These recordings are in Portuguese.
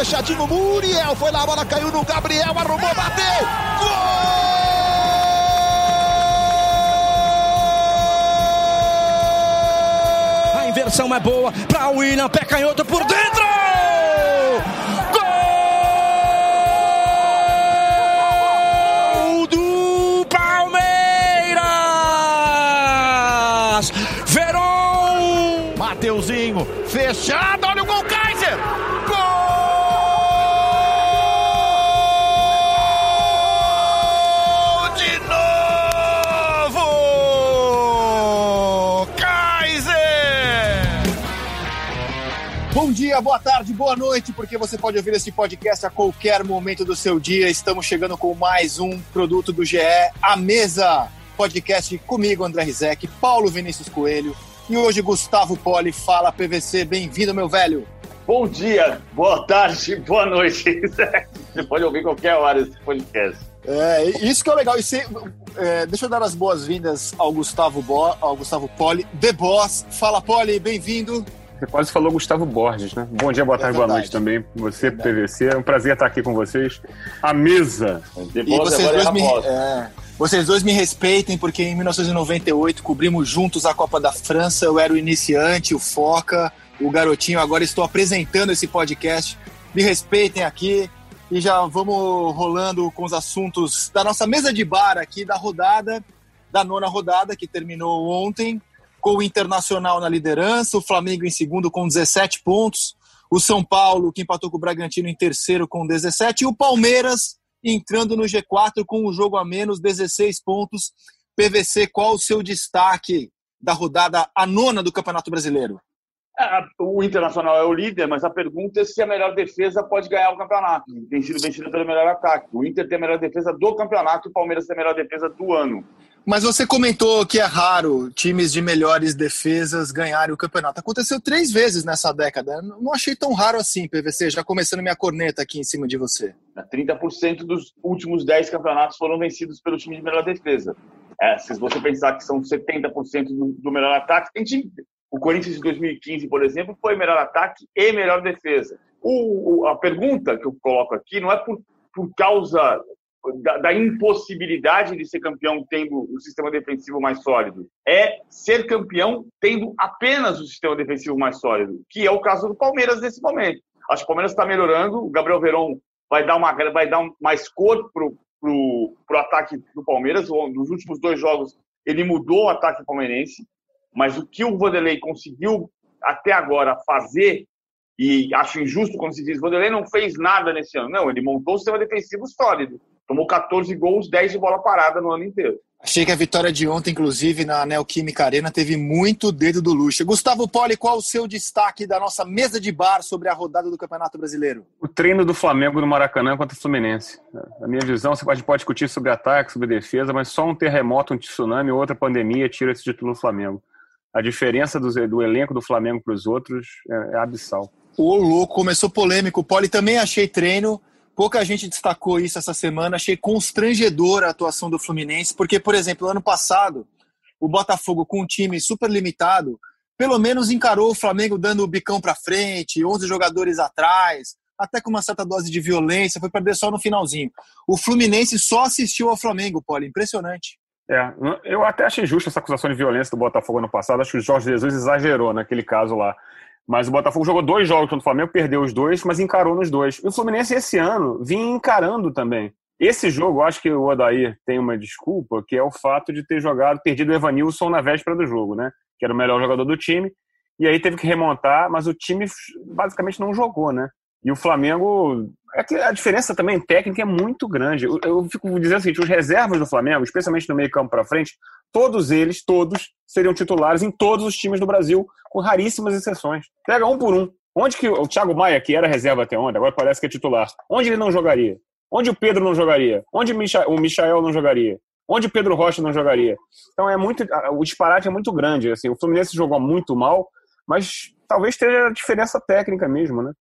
fechadinho. Muriel foi lá, a bola caiu no Gabriel, arrumou, bateu. Gol! A inversão é boa para o William, pé canhoto por dentro. Bom dia, boa tarde, boa noite, porque você pode ouvir esse podcast a qualquer momento do seu dia. Estamos chegando com mais um produto do GE, A Mesa, podcast comigo, André Rizek, Paulo Vinícius Coelho e hoje Gustavo Poli. Fala PVC, bem-vindo, meu velho. Bom dia, boa tarde, boa noite. Você pode ouvir qualquer hora esse podcast. É, isso que é legal. É, deixa eu dar as boas-vindas ao Gustavo, Bo, ao Gustavo Poli, The Boss. Fala, Poli, bem-vindo. Você quase falou Gustavo Borges, né? Bom dia, boa tarde, boa noite também. Você, PVC. É um prazer estar aqui com vocês. A mesa. E vocês dois, me, é, vocês dois me respeitem, porque em 1998 cobrimos juntos a Copa da França. Eu era o iniciante, o Foca, o garotinho. Agora estou apresentando esse podcast. Me respeitem aqui. E já vamos rolando com os assuntos da nossa mesa de bar aqui, da rodada, da nona rodada, que terminou ontem com o Internacional na liderança, o Flamengo em segundo com 17 pontos, o São Paulo, que empatou com o Bragantino em terceiro com 17, e o Palmeiras entrando no G4 com um jogo a menos, 16 pontos. PVC, qual o seu destaque da rodada, a nona do Campeonato Brasileiro? É, o Internacional é o líder, mas a pergunta é se a melhor defesa pode ganhar o campeonato. Tem sido pelo melhor ataque. O Inter tem a melhor defesa do campeonato o Palmeiras tem a melhor defesa do ano. Mas você comentou que é raro times de melhores defesas ganharem o campeonato. Aconteceu três vezes nessa década. Não achei tão raro assim, PVC, já começando minha corneta aqui em cima de você. 30% dos últimos 10 campeonatos foram vencidos pelo time de melhor defesa. É, se você pensar que são 70% do, do melhor ataque, tem time. O Corinthians de 2015, por exemplo, foi melhor ataque e melhor defesa. O, a pergunta que eu coloco aqui não é por, por causa da, da, impossibilidade de ser campeão tendo o sistema defensivo mais sólido. É ser campeão tendo apenas o sistema defensivo mais sólido, que é o caso do Palmeiras nesse momento. Acho que o Palmeiras está melhorando, o Gabriel Veron vai dar, uma, vai dar mais cor pro, pro ataque do Palmeiras. Nos últimos dois jogos, ele mudou o ataque palmeirense, mas o que o Vanderlei conseguiu até agora fazer, e acho injusto quando se diz, o Vanderlei não fez nada nesse ano. Não, ele montou um sistema defensivo sólido. Tomou 14 gols, 10 de bola parada no ano inteiro. Achei que a vitória de ontem, inclusive, na Neoquímica Arena, teve muito dedo do luxo. Gustavo Poli, qual o seu destaque da nossa mesa de bar sobre a rodada do Campeonato Brasileiro? O treino do Flamengo no Maracanã contra o Fluminense. Na minha visão, você pode, pode discutir sobre ataque, sobre defesa, mas só um terremoto, um tsunami ou outra pandemia tira esse título do Flamengo. A diferença do, do elenco do Flamengo para os outros é, é abissal. O louco, começou polêmico. O Poli também achei treino Pouca gente destacou isso essa semana. Achei constrangedora a atuação do Fluminense, porque, por exemplo, ano passado, o Botafogo, com um time super limitado, pelo menos encarou o Flamengo dando o bicão para frente, 11 jogadores atrás, até com uma certa dose de violência, foi perder só no finalzinho. O Fluminense só assistiu ao Flamengo, Paulo, impressionante. É, eu até achei justa essa acusação de violência do Botafogo ano passado. Acho que o Jorge Jesus exagerou naquele caso lá. Mas o Botafogo jogou dois jogos contra o Flamengo, perdeu os dois, mas encarou nos dois. E o Fluminense esse ano vinha encarando também. Esse jogo, acho que o Odair tem uma desculpa, que é o fato de ter jogado, perdido o Evanilson na véspera do jogo, né? Que era o melhor jogador do time. E aí teve que remontar, mas o time basicamente não jogou, né? E o Flamengo. É que a diferença também técnica é muito grande. Eu, eu fico dizendo o seguinte: os reservas do Flamengo, especialmente no meio-campo para frente, todos eles, todos, seriam titulares em todos os times do Brasil, com raríssimas exceções. Pega um por um. Onde que o Thiago Maia, que era reserva até ontem, agora parece que é titular, onde ele não jogaria? Onde o Pedro não jogaria? Onde o Michael não jogaria? Onde o Pedro Rocha não jogaria? Então é muito. O disparate é muito grande. Assim, o Fluminense jogou muito mal, mas talvez tenha a diferença técnica mesmo, né?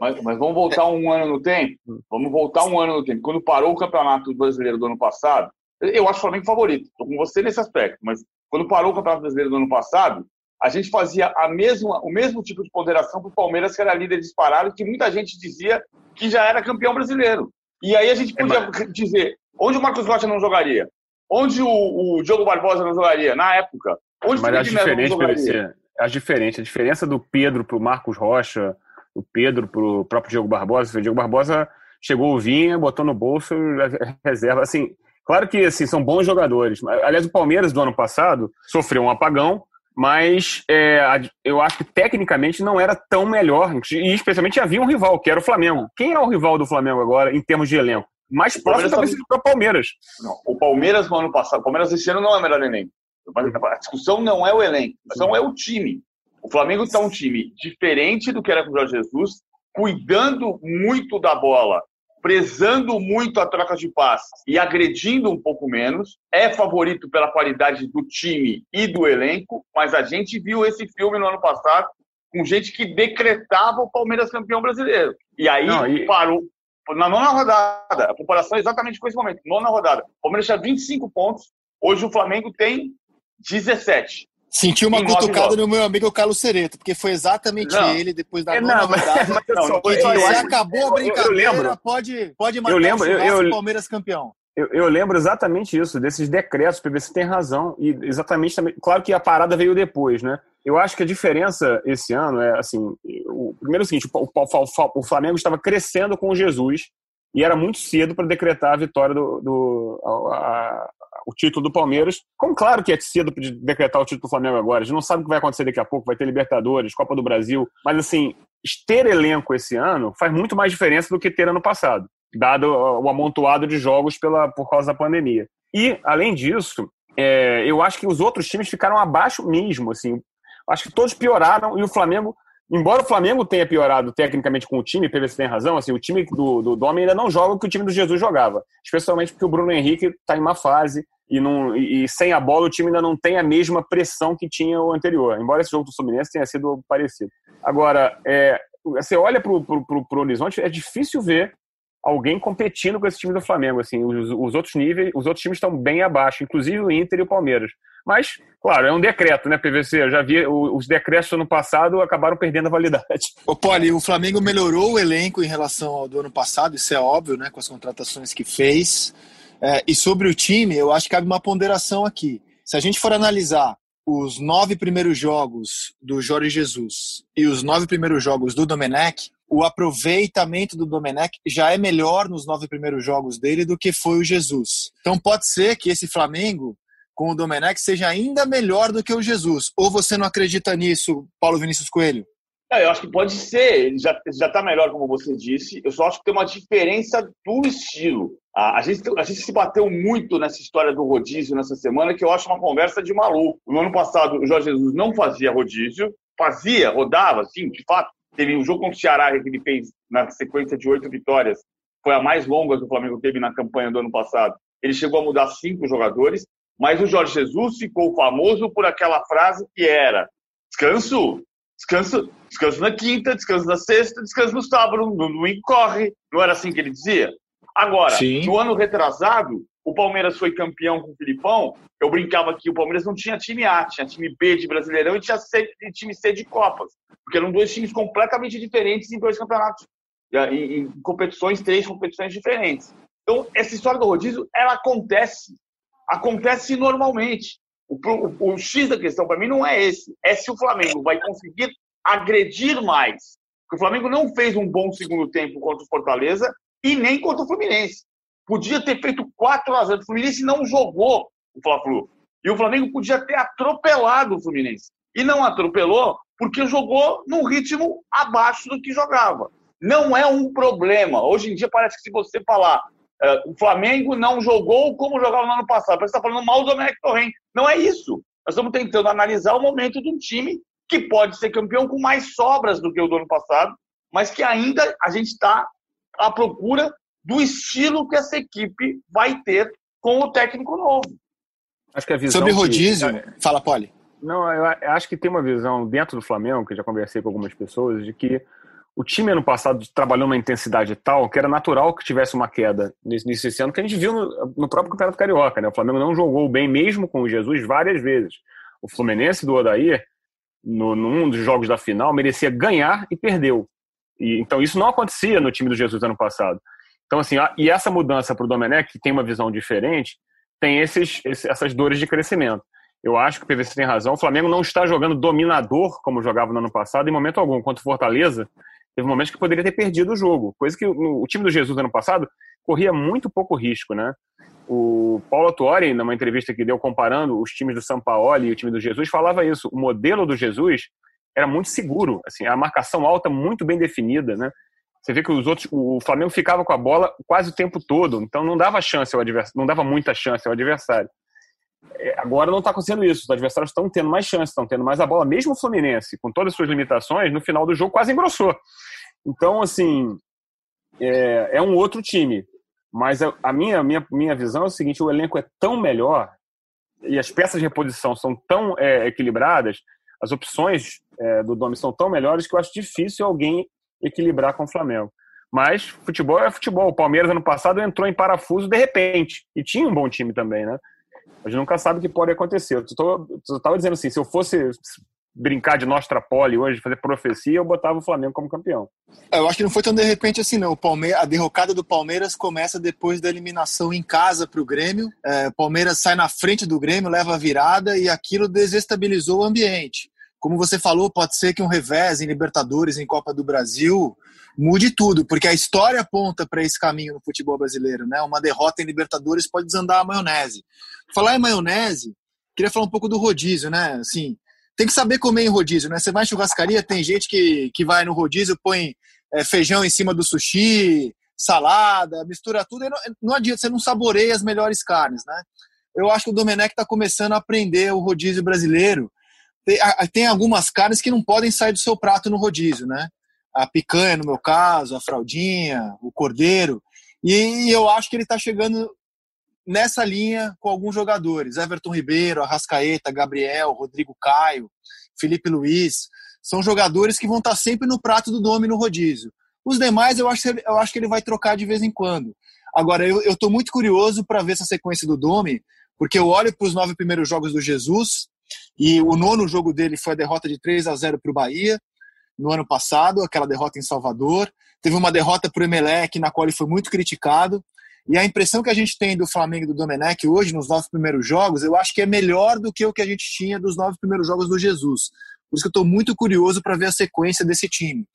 Mas, mas, vamos voltar um ano no tempo? Vamos voltar um ano no tempo. Quando parou o Campeonato Brasileiro do ano passado, eu acho o Flamengo favorito. Estou com você nesse aspecto, mas quando parou o Campeonato Brasileiro do ano passado, a gente fazia a mesma, o mesmo tipo de ponderação para o Palmeiras, que era líder disparado, que muita gente dizia que já era campeão brasileiro. E aí a gente é, podia é, dizer onde o Marcos Rocha não jogaria, onde o, o Diogo Barbosa não jogaria, na época. Onde mas acho diferente, PVC. Acho diferente. A diferença do Pedro para o Marcos Rocha, do Pedro para o próprio Diogo Barbosa, o Diogo Barbosa chegou o Vinha, botou no bolso, reserva. Assim, claro que assim, são bons jogadores. Aliás, o Palmeiras do ano passado sofreu um apagão, mas é, eu acho que tecnicamente não era tão melhor, e especialmente havia um rival, que era o Flamengo. Quem é o rival do Flamengo agora, em termos de elenco? Mais próximo talvez seja o Palmeiras. Não, o Palmeiras no ano passado, o Palmeiras esse ano não é melhor elenco. A discussão não é o elenco, a discussão é o time. O Flamengo está um time diferente do que era com o Jorge Jesus, cuidando muito da bola prezando muito a troca de passes e agredindo um pouco menos. É favorito pela qualidade do time e do elenco, mas a gente viu esse filme no ano passado com gente que decretava o Palmeiras campeão brasileiro. E aí Não, e... parou. Na nona rodada, a comparação é exatamente com esse momento. Nona rodada. O Palmeiras tinha 25 pontos, hoje o Flamengo tem 17. Senti uma cutucada no meu amigo Carlos Cereto, porque foi exatamente não. ele, depois da é, nona não, rodada, mas, mas não, que eu, eu, acabou a brincadeira, eu, lembro, pode, pode marcar eu lembro, o eu, Palmeiras campeão. Eu, eu, lembro exatamente isso, desses decretos, o PVC tem razão, e exatamente também, claro que a parada veio depois, né? Eu acho que a diferença esse ano é, assim, o, primeiro é o seguinte, o, o, o Flamengo estava crescendo com o Jesus, e era muito cedo para decretar a vitória do, do a, o título do Palmeiras. Como claro que é cedo de decretar o título do Flamengo agora, a gente não sabe o que vai acontecer daqui a pouco, vai ter Libertadores, Copa do Brasil, mas assim, ter elenco esse ano faz muito mais diferença do que ter ano passado, dado o amontoado de jogos pela, por causa da pandemia. E, além disso, é, eu acho que os outros times ficaram abaixo mesmo, assim, acho que todos pioraram e o Flamengo embora o Flamengo tenha piorado tecnicamente com o time, PVC tem razão, assim, o time do, do Dome ainda não joga o que o time do Jesus jogava. Especialmente porque o Bruno Henrique está em uma fase e, não, e, sem a bola o time ainda não tem a mesma pressão que tinha o anterior, embora esse jogo do Fluminense tenha sido parecido. Agora, é, você olha para o horizonte, é difícil ver alguém competindo com esse time do Flamengo. Assim, os, os outros níveis, os outros times estão bem abaixo, inclusive o Inter e o Palmeiras. Mas, claro, é um decreto, né, PVC? Eu já vi os decretos do ano passado acabaram perdendo a validade. Ô, Poli, o Flamengo melhorou o elenco em relação ao do ano passado, isso é óbvio, né, com as contratações que fez. É, e sobre o time, eu acho que cabe uma ponderação aqui. Se a gente for analisar os nove primeiros jogos do Jorge Jesus e os nove primeiros jogos do Domenech, o aproveitamento do Domenech já é melhor nos nove primeiros jogos dele do que foi o Jesus. Então pode ser que esse Flamengo com o Domenech seja ainda melhor do que o Jesus. Ou você não acredita nisso, Paulo Vinícius Coelho? Eu acho que pode ser, ele já está melhor, como você disse. Eu só acho que tem uma diferença do estilo. A, gente, a gente se bateu muito nessa história do rodízio nessa semana, que eu acho uma conversa de maluco. No ano passado, o Jorge Jesus não fazia rodízio, fazia, rodava, sim, de fato. Teve um jogo contra o Ceará que ele fez na sequência de oito vitórias, foi a mais longa que o Flamengo teve na campanha do ano passado. Ele chegou a mudar cinco jogadores, mas o Jorge Jesus ficou famoso por aquela frase que era: descanso, descanso, descanso na quinta, descanso na sexta, descanso no sábado, no domingo corre. Não era assim que ele dizia? Agora, Sim. no ano retrasado, o Palmeiras foi campeão com o Filipão. Eu brincava que o Palmeiras não tinha time A, tinha time B de Brasileirão e tinha C, time C de Copas. Porque eram dois times completamente diferentes em dois campeonatos, em, em competições, três competições diferentes. Então, essa história do rodízio, ela acontece. Acontece normalmente. O, o, o X da questão para mim não é esse. É se o Flamengo vai conseguir agredir mais. Porque o Flamengo não fez um bom segundo tempo contra o Fortaleza e nem contra o Fluminense. Podia ter feito 4 a 0 O Fluminense não jogou o Fla-Flu. E o Flamengo podia ter atropelado o Fluminense. E não atropelou porque jogou num ritmo abaixo do que jogava. Não é um problema. Hoje em dia parece que se você falar uh, o Flamengo não jogou como jogava no ano passado, parece que está falando mal do Dominic Torrent. Não é isso. Nós estamos tentando analisar o momento de um time que pode ser campeão com mais sobras do que o do ano passado, mas que ainda a gente está à procura do estilo que essa equipe vai ter com o técnico novo. Acho que a visão Sobre rodízio, que... fala, Poli. Não, eu acho que tem uma visão dentro do Flamengo, que já conversei com algumas pessoas, de que o time ano passado trabalhou uma intensidade tal que era natural que tivesse uma queda nesse, nesse ano, que a gente viu no, no, próprio Campeonato Carioca. Né? O Flamengo não jogou bem, mesmo com o Jesus, várias vezes. O Fluminense do Odair no, num dos jogos da final, merecia ganhar e perdeu. E, então isso não acontecia no time do Jesus ano passado. Então, assim, a, e essa mudança para o Domenech, que tem uma visão diferente, tem esses, essas dores de crescimento. Eu acho que o PVC tem razão. O Flamengo não está jogando dominador como jogava no ano passado, em momento algum. Contra o Fortaleza, teve momentos que poderia ter perdido o jogo. Coisa que o, o time do Jesus ano passado corria muito pouco risco, né? O Paulo Tuori, numa entrevista que deu comparando os times do São Paulo e o time do Jesus, falava isso. O modelo do Jesus era muito seguro, assim, a marcação alta muito bem definida, né? Você vê que os outros, o Flamengo ficava com a bola quase o tempo todo, então não dava chance ao adversário, não dava muita chance ao adversário. É, agora não está acontecendo isso. Os adversários estão tendo mais chance, estão tendo mais a bola. Mesmo o Fluminense, com todas as suas limitações, no final do jogo quase engrossou. Então, assim, é, é um outro time. Mas a, minha, minha, minha visão é o seguinte: o elenco é tão melhor e as peças de reposição são tão é, equilibradas, as opções é, do Domi são tão melhores que eu acho difícil alguém equilibrar com o Flamengo. Mas futebol é futebol. O Palmeiras ano passado entrou em parafuso de repente e tinha um bom time também, né? A gente nunca sabe o que pode acontecer. Eu estava dizendo assim, se eu fosse brincar de Nostra Poli hoje, fazer profecia, eu botava o Flamengo como campeão. Eu acho que não foi tão de repente assim, não. O Palmeiras, a derrocada do Palmeiras começa depois da eliminação em casa para o Grêmio. É, o Palmeiras sai na frente do Grêmio, leva a virada e aquilo desestabilizou o ambiente. Como você falou, pode ser que um revés em Libertadores, em Copa do Brasil, mude tudo, porque a história aponta para esse caminho no futebol brasileiro, né? Uma derrota em Libertadores pode desandar a maionese. Falar em maionese, queria falar um pouco do rodízio, né? Assim, tem que saber comer em rodízio, né? Você vai em churrascaria, tem gente que, que vai no rodízio, põe é, feijão em cima do sushi, salada, mistura tudo, e não, não adianta, você não saboreia as melhores carnes, né? Eu acho que o Domenech está começando a aprender o rodízio brasileiro. Tem, tem algumas carnes que não podem sair do seu prato no rodízio, né? A picanha, no meu caso, a fraldinha, o cordeiro. E eu acho que ele está chegando nessa linha com alguns jogadores. Everton Ribeiro, Arrascaeta, Gabriel, Rodrigo Caio, Felipe Luiz. São jogadores que vão estar sempre no prato do Domi no rodízio. Os demais eu acho, eu acho que ele vai trocar de vez em quando. Agora, eu estou muito curioso para ver essa sequência do Domi, porque eu olho para os nove primeiros jogos do Jesus e o nono jogo dele foi a derrota de 3 a 0 para o Bahia no ano passado, aquela derrota em Salvador. Teve uma derrota para o Emelec, na qual ele foi muito criticado. E a impressão que a gente tem do Flamengo e do Domenech hoje, nos nove primeiros jogos, eu acho que é melhor do que o que a gente tinha dos nove primeiros jogos do Jesus. Por isso que eu estou muito curioso para ver a sequência desse time.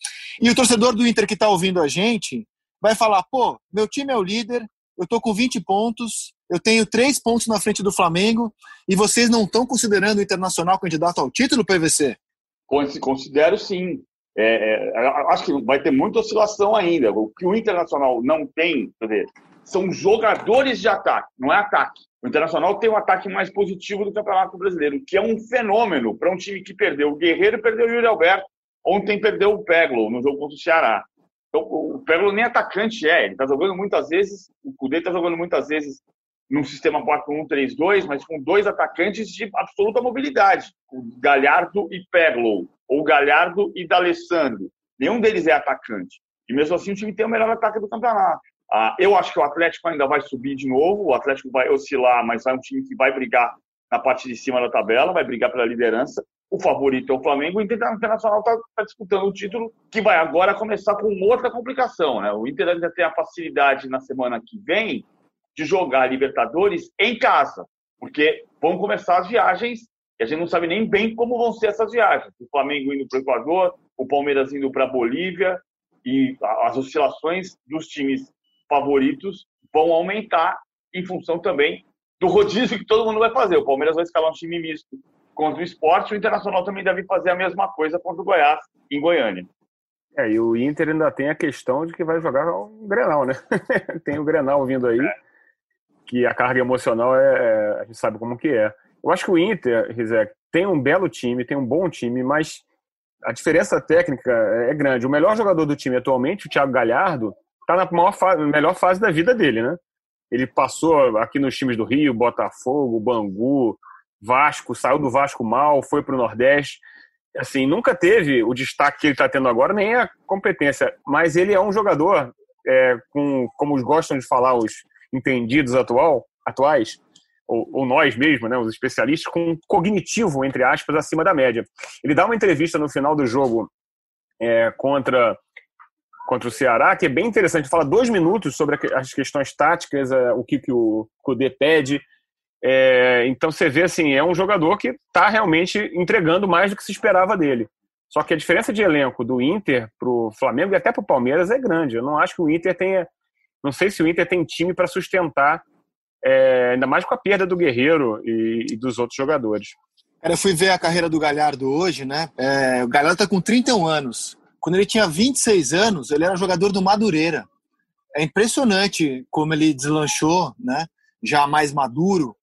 E o torcedor do Inter que está ouvindo a gente vai falar: pô, meu time é o líder, eu estou com 20 pontos, eu tenho três pontos na frente do Flamengo, e vocês não estão considerando o Internacional candidato ao título, PVC? Considero sim. É, é, acho que vai ter muita oscilação ainda. O que o Internacional não tem, quer dizer, são jogadores de ataque, não é ataque. O Internacional tem um ataque mais positivo do Campeonato Brasileiro, que é um fenômeno para um time que perdeu o Guerreiro perdeu o Yuri Alberto. Ontem perdeu o Peglo no jogo contra o Ceará. Então, o Peglo nem atacante é, ele está jogando muitas vezes, o Cudê está jogando muitas vezes num sistema 4-1-3-2, mas com dois atacantes de absoluta mobilidade, o Galhardo e Peglo, ou Galhardo e D'Alessandro. Nenhum deles é atacante. E mesmo assim o time tem o melhor ataque do campeonato. Ah, eu acho que o Atlético ainda vai subir de novo, o Atlético vai oscilar, mas é um time que vai brigar na parte de cima da tabela, vai brigar pela liderança. O favorito é o Flamengo, o Internacional está tá disputando o título, que vai agora começar com outra complicação. Né? O Inter ainda tem a facilidade na semana que vem de jogar Libertadores em casa, porque vão começar as viagens e a gente não sabe nem bem como vão ser essas viagens. O Flamengo indo para o Equador, o Palmeiras indo para a Bolívia, e as oscilações dos times favoritos vão aumentar em função também do rodízio que todo mundo vai fazer. O Palmeiras vai escalar um time misto contra o esporte, o Internacional também deve fazer a mesma coisa contra o Goiás em Goiânia. É, e o Inter ainda tem a questão de que vai jogar o Grenal, né? tem o Grenal vindo aí, é. que a carga emocional é, é, a gente sabe como que é. Eu acho que o Inter, Rizek, tem um belo time, tem um bom time, mas a diferença técnica é grande. O melhor jogador do time atualmente, o Thiago Galhardo, tá na maior fase, melhor fase da vida dele, né? Ele passou aqui nos times do Rio, Botafogo, Bangu, Vasco, saiu do Vasco mal, foi para o Nordeste. Assim, nunca teve o destaque que ele está tendo agora, nem a competência. Mas ele é um jogador, é, com, como gostam de falar os entendidos atual, atuais, ou, ou, nós mesmo, né, os especialistas, com um cognitivo, entre aspas, acima da média. Ele dá uma entrevista no final do jogo é, contra, contra o Ceará, que é bem interessante. Fala dois minutos sobre as questões táticas, é, o que, que o Kudê pede. É, então você vê assim, é um jogador que está realmente entregando mais do que se esperava dele. Só que a diferença de elenco do Inter para o Flamengo e até para o Palmeiras é grande. Eu não acho que o Inter tenha. Não sei se o Inter tem time para sustentar é, ainda mais com a perda do Guerreiro e, e, dos outros jogadores. Cara, eu fui ver a carreira do Galhardo hoje, né? É, o Galhardo tá com 31 anos. Quando ele tinha 26 anos, ele era jogador do Madureira. É impressionante como ele deslanchou, né? Já mais maduro.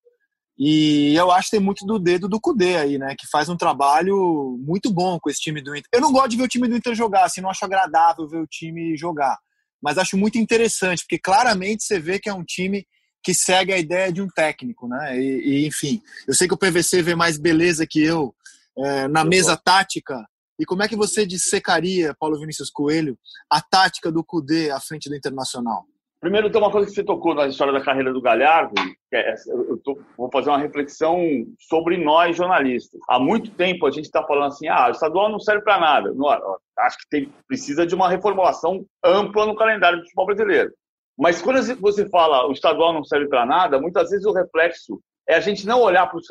E eu acho que tem muito do dedo do Cudê aí, né? Que faz um trabalho muito bom com esse time do Inter. Eu não gosto de ver o time do Inter jogar, assim, não acho agradável ver o time jogar. Mas acho muito interessante, porque claramente você vê que é um time que segue a ideia de um técnico, né? E, e enfim, eu sei que o PVC vê mais beleza que eu é, na mesa tática. E como é que você dissecaria, Paulo Vinícius Coelho, a tática do Cudê à frente do Internacional? Primeiro, tem uma coisa que você tocou na história da carreira do Galhardo, é, eu tô, vou fazer uma reflexão sobre nós, jornalistas. Há muito tempo a gente está falando assim, ah, o estadual não serve para nada. Não, acho que tem, precisa de uma reformulação ampla no calendário do futebol brasileiro. Mas quando você fala o estadual não serve para nada, muitas vezes o reflexo é a gente não olhar para os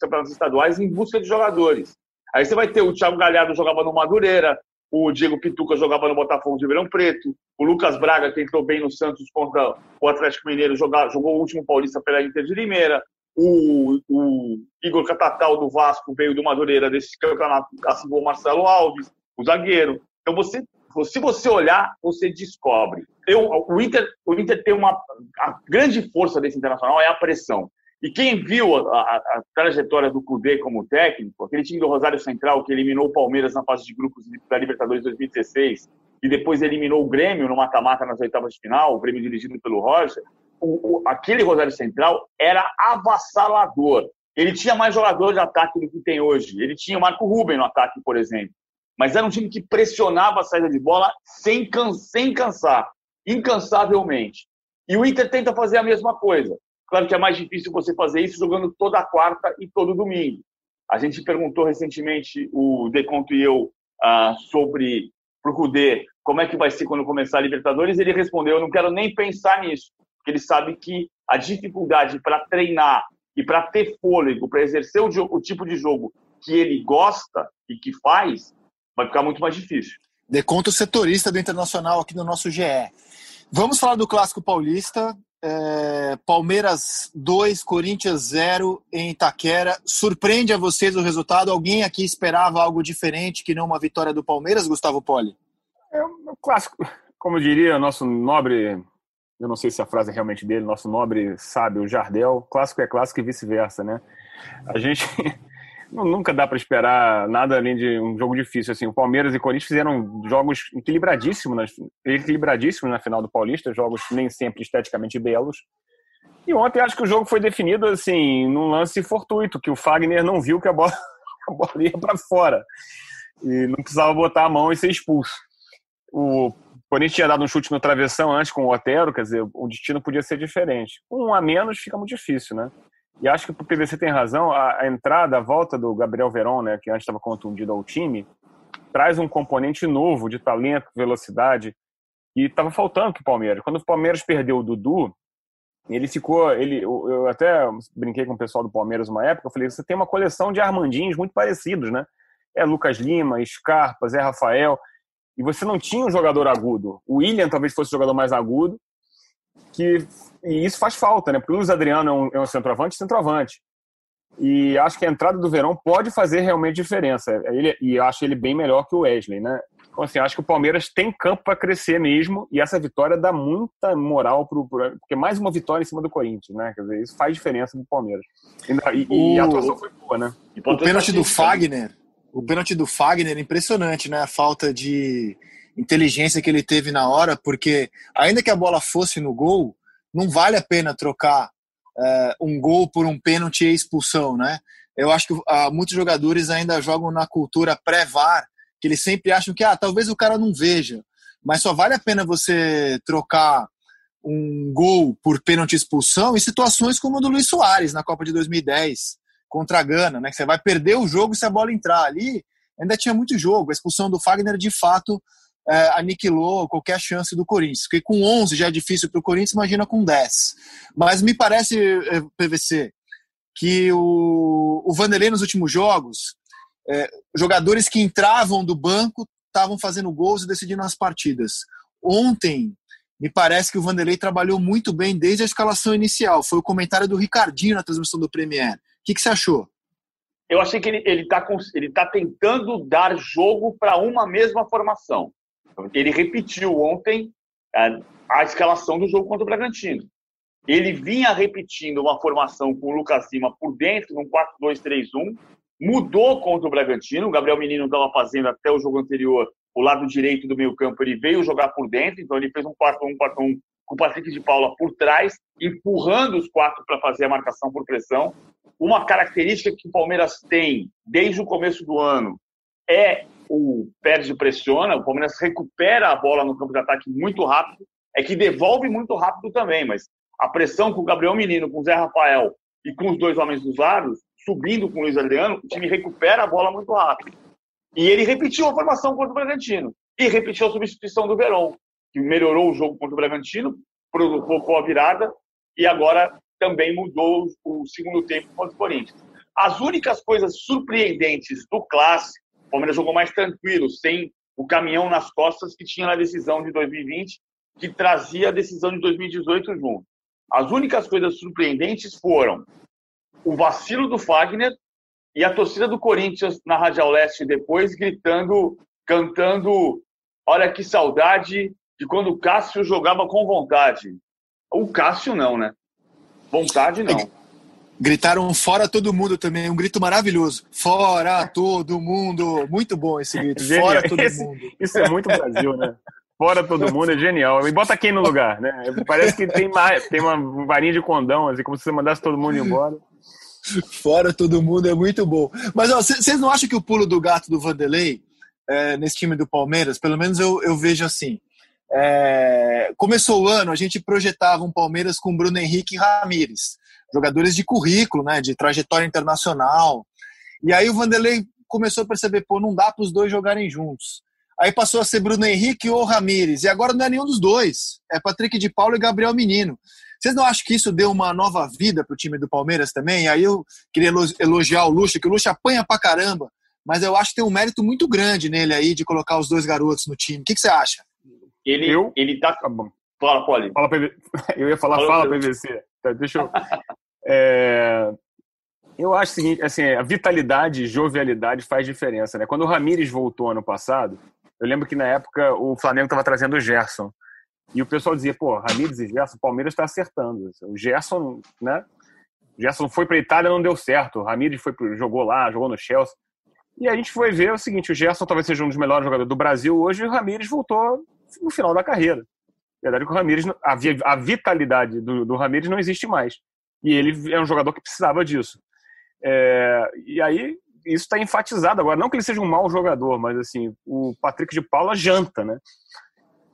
campeonatos estaduais em busca de jogadores. Aí você vai ter o Thiago Galhardo jogava no Madureira, o Diego Pituca jogava no Botafogo de Verão Preto, o Lucas Braga, que entrou bem no Santos contra o Atlético Mineiro, jogou, jogou o último paulista pela Inter de Limeira, o, o Igor Catatal do Vasco veio do Madureira desse campeonato, assim como o Marcelo Alves, o zagueiro. Então você se você olhar, você descobre. Eu, o, Inter, o Inter tem uma. A grande força desse internacional é a pressão. E quem viu a, a, a trajetória do Cudê como técnico, aquele time do Rosário Central que eliminou o Palmeiras na fase de grupos da Libertadores 2016 e depois eliminou o Grêmio no mata-mata nas oitavas de final, o Grêmio dirigido pelo Roger, o, o, aquele Rosário Central era avassalador. Ele tinha mais jogador de ataque do que tem hoje. Ele tinha o Marco Ruben no ataque, por exemplo mas era um time que pressionava a saída de bola sem, can sem cansar, incansavelmente. E o Inter tenta fazer a mesma coisa. Claro que é mais difícil você fazer isso jogando toda quarta e todo domingo. A gente perguntou recentemente, o Deconto e eu, ah, sobre o Rudê como é que vai ser quando começar a Libertadores. Ele respondeu: Eu não quero nem pensar nisso, porque ele sabe que a dificuldade para treinar e para ter fôlego, para exercer o, o tipo de jogo que ele gosta e que faz, vai ficar muito mais difícil. Deconto setorista do Internacional aqui no nosso GE. Vamos falar do Clássico Paulista. É, Palmeiras 2, Corinthians 0 em Itaquera. Surpreende a vocês o resultado? Alguém aqui esperava algo diferente que não uma vitória do Palmeiras, Gustavo Poli? É o clássico, como diria nosso nobre, eu não sei se a frase é realmente dele, nosso nobre sábio Jardel, clássico é clássico e vice-versa, né? A gente nunca dá para esperar nada além de um jogo difícil. Assim, o Palmeiras e o Corinthians fizeram jogos equilibradíssimos, equilibradíssimos na final do Paulista, jogos nem sempre esteticamente belos. E ontem acho que o jogo foi definido assim, num lance fortuito, que o Fagner não viu que a bola, a bola ia para fora. E não precisava botar a mão e ser expulso. O Corinthians tinha dado um chute no travessão antes com o Otero, quer dizer, o destino podia ser diferente. Um a menos fica muito difícil, né? E acho que o PVC tem razão, a, a entrada, a volta do Gabriel Veron, né, que antes estava contundido ao time, traz um componente novo de talento, velocidade, e estava faltando para o Palmeiras. Quando o Palmeiras perdeu o Dudu, ele ficou, ele, eu até brinquei com o pessoal do Palmeiras uma época, eu falei, você tem uma coleção de Armandinhos muito parecidos, né? É Lucas Lima, Scarpa, Zé Rafael, e você não tinha um jogador agudo. O William talvez fosse o jogador mais agudo, que e isso faz falta, né? Porque o Luiz Adriano é um, é um centroavante, centroavante. E acho que a entrada do Verão pode fazer realmente diferença. Ele, e acho ele bem melhor que o Wesley, né? Então, assim, acho que o Palmeiras tem campo para crescer mesmo, e essa vitória dá muita moral pro, pro, porque mais uma vitória em cima do Corinthians, né? Quer dizer, isso faz diferença do Palmeiras. E, e, e a atuação foi boa, né? O pênalti do Fagner, o pênalti do Fagner, impressionante, né? A falta de inteligência que ele teve na hora, porque ainda que a bola fosse no gol, não vale a pena trocar é, um gol por um pênalti e expulsão, né? Eu acho que ah, muitos jogadores ainda jogam na cultura pré-VAR, que eles sempre acham que ah, talvez o cara não veja, mas só vale a pena você trocar um gol por pênalti expulsão em situações como a do Luiz Soares na Copa de 2010 contra a Gana, né? Que você vai perder o jogo se a bola entrar ali. Ainda tinha muito jogo. A expulsão do Fagner de fato é, aniquilou qualquer chance do Corinthians. Porque com 11 já é difícil para o Corinthians, imagina com 10. Mas me parece, é, PVC, que o, o Vanderlei nos últimos jogos, é, jogadores que entravam do banco estavam fazendo gols e decidindo as partidas. Ontem, me parece que o Vanderlei trabalhou muito bem desde a escalação inicial. Foi o comentário do Ricardinho na transmissão do Premier. O que, que você achou? Eu achei que ele está ele tá tentando dar jogo para uma mesma formação. Ele repetiu ontem a, a escalação do jogo contra o Bragantino. Ele vinha repetindo uma formação com o Lucas Lima por dentro, num 4-2-3-1, mudou contra o Bragantino. O Gabriel Menino estava fazendo até o jogo anterior o lado direito do meio-campo, ele veio jogar por dentro, então ele fez um 4-1, 4-1 com o Patrick de Paula por trás, empurrando os quatro para fazer a marcação por pressão. Uma característica que o Palmeiras tem desde o começo do ano é o perde pressiona, o Palmeiras recupera a bola no campo de ataque muito rápido, é que devolve muito rápido também, mas a pressão com o Gabriel Menino, com o Zé Rafael e com os dois homens dos lados, subindo com o Luiz Adriano, o time recupera a bola muito rápido. E ele repetiu a formação contra o Bragantino. E repetiu a substituição do Verón, que melhorou o jogo contra o Bragantino, provocou a virada e agora também mudou o segundo tempo contra o Corinthians. As únicas coisas surpreendentes do clássico, Palmeiras jogou mais tranquilo, sem o caminhão nas costas que tinha na decisão de 2020, que trazia a decisão de 2018 junto. As únicas coisas surpreendentes foram o vacilo do Fagner e a torcida do Corinthians na Radial Leste depois gritando, cantando: Olha que saudade de quando o Cássio jogava com vontade. O Cássio não, né? Vontade não. Gritaram fora todo mundo também, um grito maravilhoso. Fora todo mundo. Muito bom esse grito. Genial. Fora todo esse, mundo. Isso é muito Brasil, né? Fora todo mundo é genial. E bota quem no lugar, né? Parece que tem, mais, tem uma varinha de condão, assim, como se você mandasse todo mundo embora. Fora todo mundo é muito bom. Mas vocês não acham que o pulo do gato do Vanderlei é, nesse time do Palmeiras, pelo menos eu, eu vejo assim. É, começou o ano, a gente projetava um Palmeiras com Bruno Henrique e Ramires, jogadores de currículo, né, de trajetória internacional. E aí o Vanderlei começou a perceber, pô, não dá para os dois jogarem juntos. Aí passou a ser Bruno Henrique ou Ramires, e agora não é nenhum dos dois. É Patrick de Paulo e Gabriel Menino. Vocês não acham que isso deu uma nova vida para o time do Palmeiras também? Aí eu queria elogiar o Lucha, que o Lucha apanha pra caramba, mas eu acho que tem um mérito muito grande nele aí de colocar os dois garotos no time. O que, que você acha? Ele, eu? ele tá. bom. Fala, Poli. Fala, PV... Eu ia falar, fala, fala PVC. Tá, deixa eu. é... Eu acho o seguinte, assim, a vitalidade, jovialidade faz diferença, né? Quando o Ramires voltou ano passado, eu lembro que na época o Flamengo estava trazendo o Gerson. E o pessoal dizia, pô, Ramires e Gerson, o Palmeiras está acertando. O Gerson, né? O Gerson foi para Itália não deu certo. O Ramires foi pro, jogou lá, jogou no Chelsea. E a gente foi ver o seguinte: o Gerson talvez seja um dos melhores jogadores do Brasil hoje e o Ramires voltou no final da carreira. A verdade é que o Ramires, a, a vitalidade do, do Ramires não existe mais. E ele é um jogador que precisava disso. É, e aí, isso está enfatizado agora. Não que ele seja um mau jogador, mas assim, o Patrick de Paula janta, né?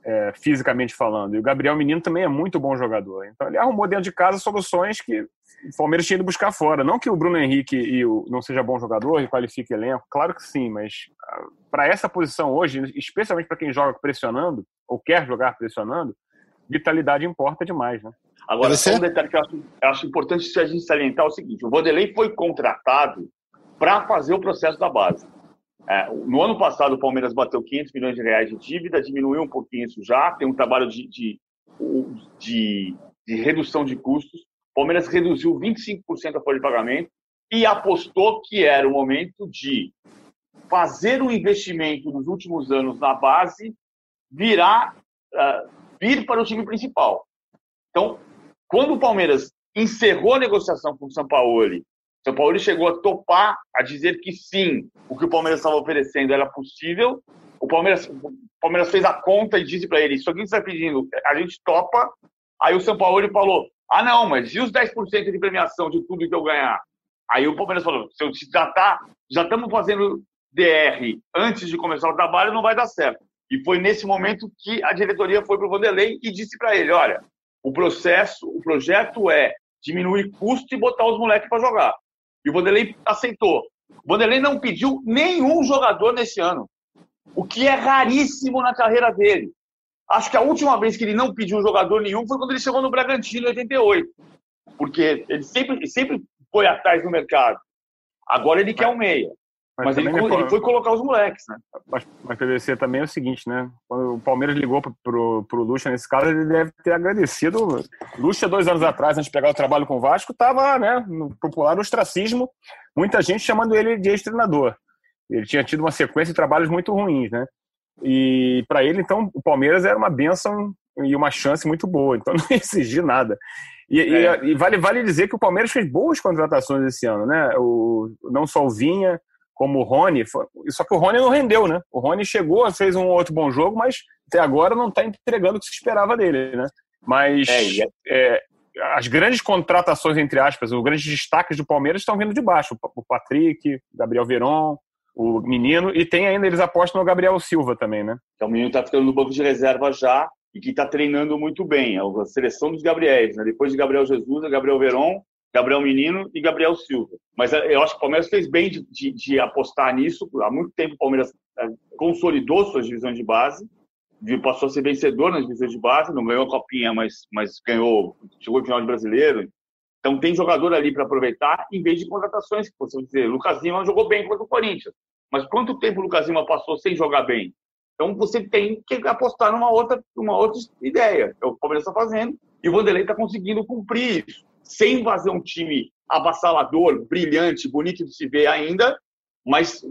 é, fisicamente falando. E o Gabriel Menino também é muito bom jogador. Então ele arrumou dentro de casa soluções que o Palmeiras tinha ido buscar fora. Não que o Bruno Henrique e o, não seja bom jogador e qualifique elenco, claro que sim, mas ah, para essa posição hoje, especialmente para quem joga pressionando ou quer jogar pressionando, vitalidade importa demais, né? Agora, só um detalhe que eu acho, eu acho importante a gente salientar é o seguinte: o Vanderlei foi contratado para fazer o processo da base. É, no ano passado, o Palmeiras bateu 500 milhões de reais de dívida, diminuiu um pouquinho isso já, tem um trabalho de, de, de, de redução de custos. O Palmeiras reduziu 25% a folha de pagamento e apostou que era o momento de fazer um investimento nos últimos anos na base virar, uh, vir para o time principal. Então, quando o Palmeiras encerrou a negociação com o Sampaoli são Paulo chegou a topar, a dizer que sim, o que o Palmeiras estava oferecendo era possível. O Palmeiras, o Palmeiras fez a conta e disse para ele: Isso aqui você está pedindo, a gente topa. Aí o São Paulo falou: Ah, não, mas e os 10% de premiação de tudo que eu ganhar? Aí o Palmeiras falou: Se eu já tá, já estamos fazendo DR antes de começar o trabalho, não vai dar certo. E foi nesse momento que a diretoria foi para o Vanderlei e disse para ele: Olha, O processo, o projeto é diminuir custo e botar os moleques para jogar. E o Vanderlei aceitou. O Vanderlei não pediu nenhum jogador nesse ano, o que é raríssimo na carreira dele. Acho que a última vez que ele não pediu jogador nenhum foi quando ele chegou no Bragantino em 88. Porque ele sempre, sempre foi atrás do mercado. Agora ele quer um meia. Mas, mas ele, ele, foi colocar os moleques, né? Mas, mas PVC também é o seguinte, né? Quando o Palmeiras ligou pro, pro, Lucha nesse caso, ele deve ter agradecido. Lucha, dois anos atrás, antes de pegar o trabalho com o Vasco, estava né, no popular ostracismo, muita gente chamando ele de ex-treinador. Ele tinha tido uma sequência de trabalhos muito ruins, né? E para ele, então, o Palmeiras era uma benção e uma chance muito boa, então não exigir nada. E, é. e, e, vale, vale dizer que o Palmeiras fez boas contratações esse ano, né? O, não só o Vinha, como o Rony, só que o Rony não rendeu, né? O Rony chegou, fez um outro bom jogo, mas até agora não está entregando o que se esperava dele, né? Mas é, é, as grandes contratações, entre aspas, os grandes destaques do Palmeiras estão vindo de baixo. O Patrick, Gabriel Veron, o menino, e tem ainda, eles apostam no Gabriel Silva também, né? Então o menino está ficando no banco de reserva já e que está treinando muito bem. É a seleção dos Gabriéis, né? Depois de Gabriel Jesus, é Gabriel Veron Gabriel Menino e Gabriel Silva. Mas eh, eu acho que o Palmeiras fez bem de, de, de apostar nisso. Há muito tempo o Palmeiras eh, consolidou suas divisões de base, passou a ser vencedor nas divisões de base, não ganhou a copinha, mas, mas ganhou, chegou ao final de brasileiro. Então tem jogador ali para aproveitar, em vez de contratações, que você dizer, Lucas Lima jogou bem contra o Corinthians. Mas quanto tempo o Lucas Lima passou sem jogar bem? Então você tem que apostar numa outra, numa outra ideia. É o que o Palmeiras está fazendo. E o Vanderlei está conseguindo cumprir isso sem fazer um time avassalador, brilhante, bonito de se ver ainda, mas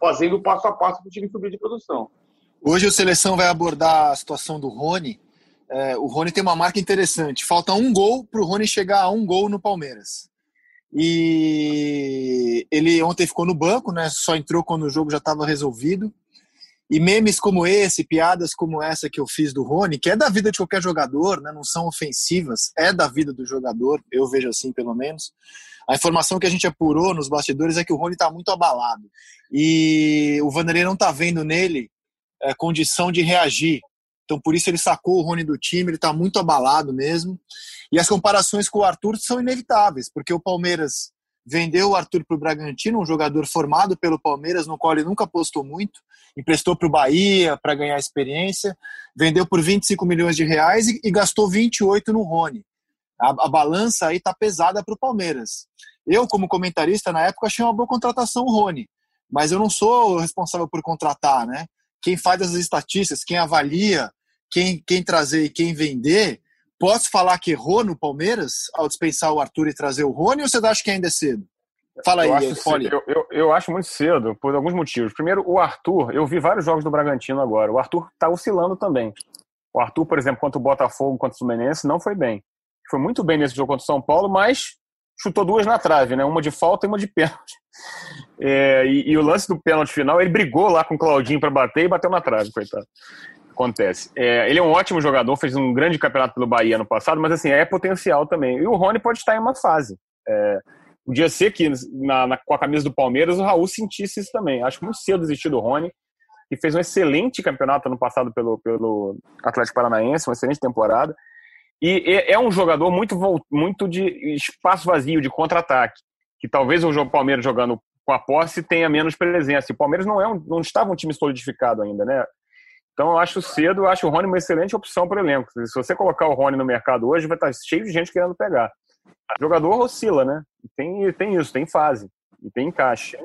fazendo passo a passo para o time subir de produção. Hoje o Seleção vai abordar a situação do Rony. É, o Rony tem uma marca interessante. Falta um gol para o Rony chegar a um gol no Palmeiras. E ele ontem ficou no banco, né? Só entrou quando o jogo já estava resolvido. E memes como esse, piadas como essa que eu fiz do Rony, que é da vida de qualquer jogador, né? não são ofensivas, é da vida do jogador, eu vejo assim pelo menos. A informação que a gente apurou nos bastidores é que o Rony está muito abalado. E o Vanderlei não está vendo nele é, condição de reagir. Então por isso ele sacou o Rony do time, ele está muito abalado mesmo. E as comparações com o Arthur são inevitáveis, porque o Palmeiras vendeu o Arthur para o Bragantino, um jogador formado pelo Palmeiras, no qual ele nunca apostou muito, emprestou para o Bahia para ganhar experiência, vendeu por 25 milhões de reais e, e gastou 28 no Rony. A, a balança aí está pesada para o Palmeiras. Eu, como comentarista, na época, achei uma boa contratação o Rony, mas eu não sou responsável por contratar, né? Quem faz as estatísticas, quem avalia, quem, quem trazer e quem vender, Posso falar que errou no Palmeiras ao dispensar o Arthur e trazer o Rony ou você acha que ainda é cedo? Fala eu aí, acho eu, eu, eu, acho muito cedo, por alguns motivos. Primeiro, o Arthur, eu vi vários jogos do Bragantino agora. O Arthur está oscilando também. O Arthur, por exemplo, contra o Botafogo, contra o Fluminense, não foi bem. Foi muito bem nesse jogo contra o São Paulo, mas chutou duas na trave, né? Uma de falta e uma de pênalti. É, e, e, o lance do pênalti final, ele brigou lá com o Claudinho para bater e bateu na trave, coitado acontece. É, ele é um ótimo jogador, fez um grande campeonato pelo Bahia no passado, mas assim, é potencial também. E o Rony pode estar em uma fase. É, podia ser que na, na, com a camisa do Palmeiras o Raul sentisse isso também. Acho muito cedo desistir do Rony, e fez um excelente campeonato ano passado pelo, pelo Atlético Paranaense, uma excelente temporada. E é, é um jogador muito, muito de espaço vazio, de contra-ataque, que talvez o Palmeiras jogando com a posse tenha menos presença. E o Palmeiras não, é um, não estava um time solidificado ainda, né? Então eu acho cedo, eu acho o Rony uma excelente opção para o elenco. Se você colocar o Rony no mercado hoje, vai estar cheio de gente querendo pegar. O jogador oscila, né? Tem, tem isso, tem fase e tem encaixe.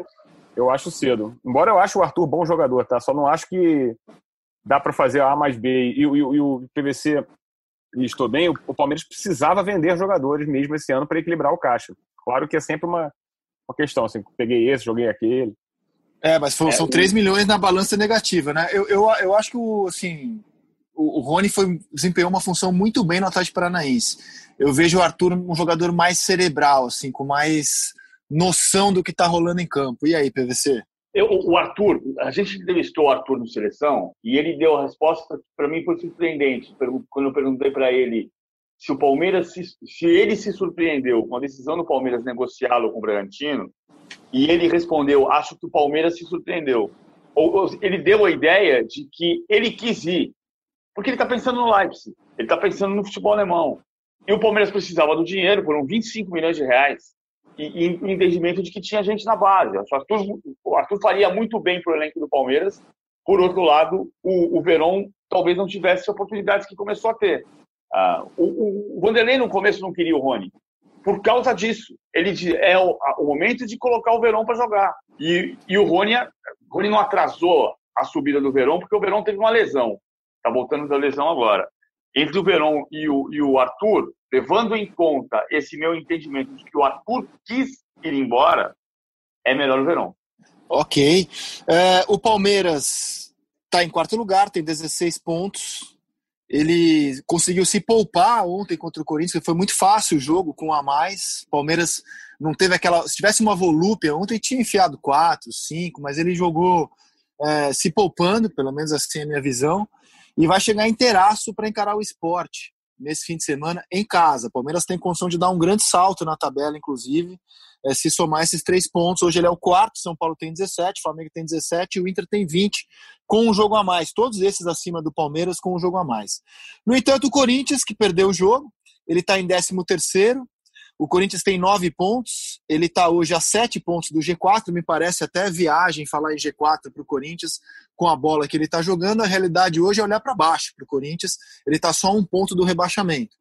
Eu acho cedo. Embora eu ache o Arthur bom jogador, tá? Só não acho que dá para fazer A mais B. E, e, e o PVC estou bem, o Palmeiras precisava vender jogadores mesmo esse ano para equilibrar o caixa. Claro que é sempre uma, uma questão, assim, peguei esse, joguei aquele. É, mas foi, é, são 3 milhões na balança negativa, né? Eu, eu, eu acho que o, assim, o, o Rony foi, desempenhou uma função muito bem no Atlético Paranaense. Eu vejo o Arthur um jogador mais cerebral, assim, com mais noção do que está rolando em campo. E aí, PVC? Eu, o Arthur, a gente entrevistou o Arthur no seleção e ele deu a resposta que para mim foi surpreendente. Quando eu perguntei para ele se o Palmeiras, se, se ele se surpreendeu com a decisão do Palmeiras negociá-lo com o Bragantino, e ele respondeu: Acho que o Palmeiras se surpreendeu. Ou, ele deu a ideia de que ele quis ir. Porque ele está pensando no Leipzig, ele está pensando no futebol alemão. E o Palmeiras precisava do dinheiro, foram 25 milhões de reais, e, e entendimento de que tinha gente na base. O Arthur, o Arthur faria muito bem para o elenco do Palmeiras. Por outro lado, o, o Verón talvez não tivesse oportunidades que começou a ter. Uh, o, o, Vanderlei no começo não queria o Rony. Por causa disso, ele é o, o momento de colocar o Verón para jogar. E, e o Rony, Rony não atrasou a subida do Verón porque o Verón teve uma lesão. Está voltando da lesão agora entre o Verón e o, e o Arthur, levando em conta esse meu entendimento de que o Arthur quis ir embora, é melhor o Verón. Ok. É, o Palmeiras está em quarto lugar, tem 16 pontos. Ele conseguiu se poupar ontem contra o Corinthians, foi muito fácil o jogo com um a mais. Palmeiras não teve aquela. Se tivesse uma volúpia, ontem tinha enfiado quatro, cinco, mas ele jogou é, se poupando, pelo menos assim é a minha visão e vai chegar inteiraço para encarar o esporte nesse fim de semana em casa. Palmeiras tem condição de dar um grande salto na tabela, inclusive, é, se somar esses três pontos. Hoje ele é o quarto, São Paulo tem 17, Flamengo tem 17 e o Inter tem 20, com um jogo a mais. Todos esses acima do Palmeiras com um jogo a mais. No entanto, o Corinthians, que perdeu o jogo, ele está em 13 terceiro, o Corinthians tem nove pontos, ele está hoje a sete pontos do G4, me parece até viagem falar em G4 para o Corinthians com a bola que ele está jogando. A realidade hoje é olhar para baixo para o Corinthians, ele está só um ponto do rebaixamento.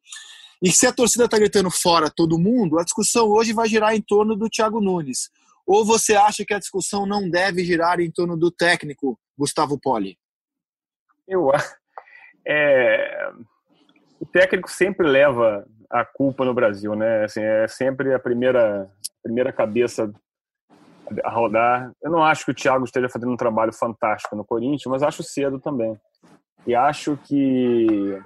E se a torcida está gritando fora todo mundo, a discussão hoje vai girar em torno do Thiago Nunes. Ou você acha que a discussão não deve girar em torno do técnico Gustavo Poli? Eu é, o técnico sempre leva a culpa no Brasil, né? Assim, é sempre a primeira, primeira cabeça a rodar. Eu não acho que o Thiago esteja fazendo um trabalho fantástico no Corinthians, mas acho cedo também. E acho que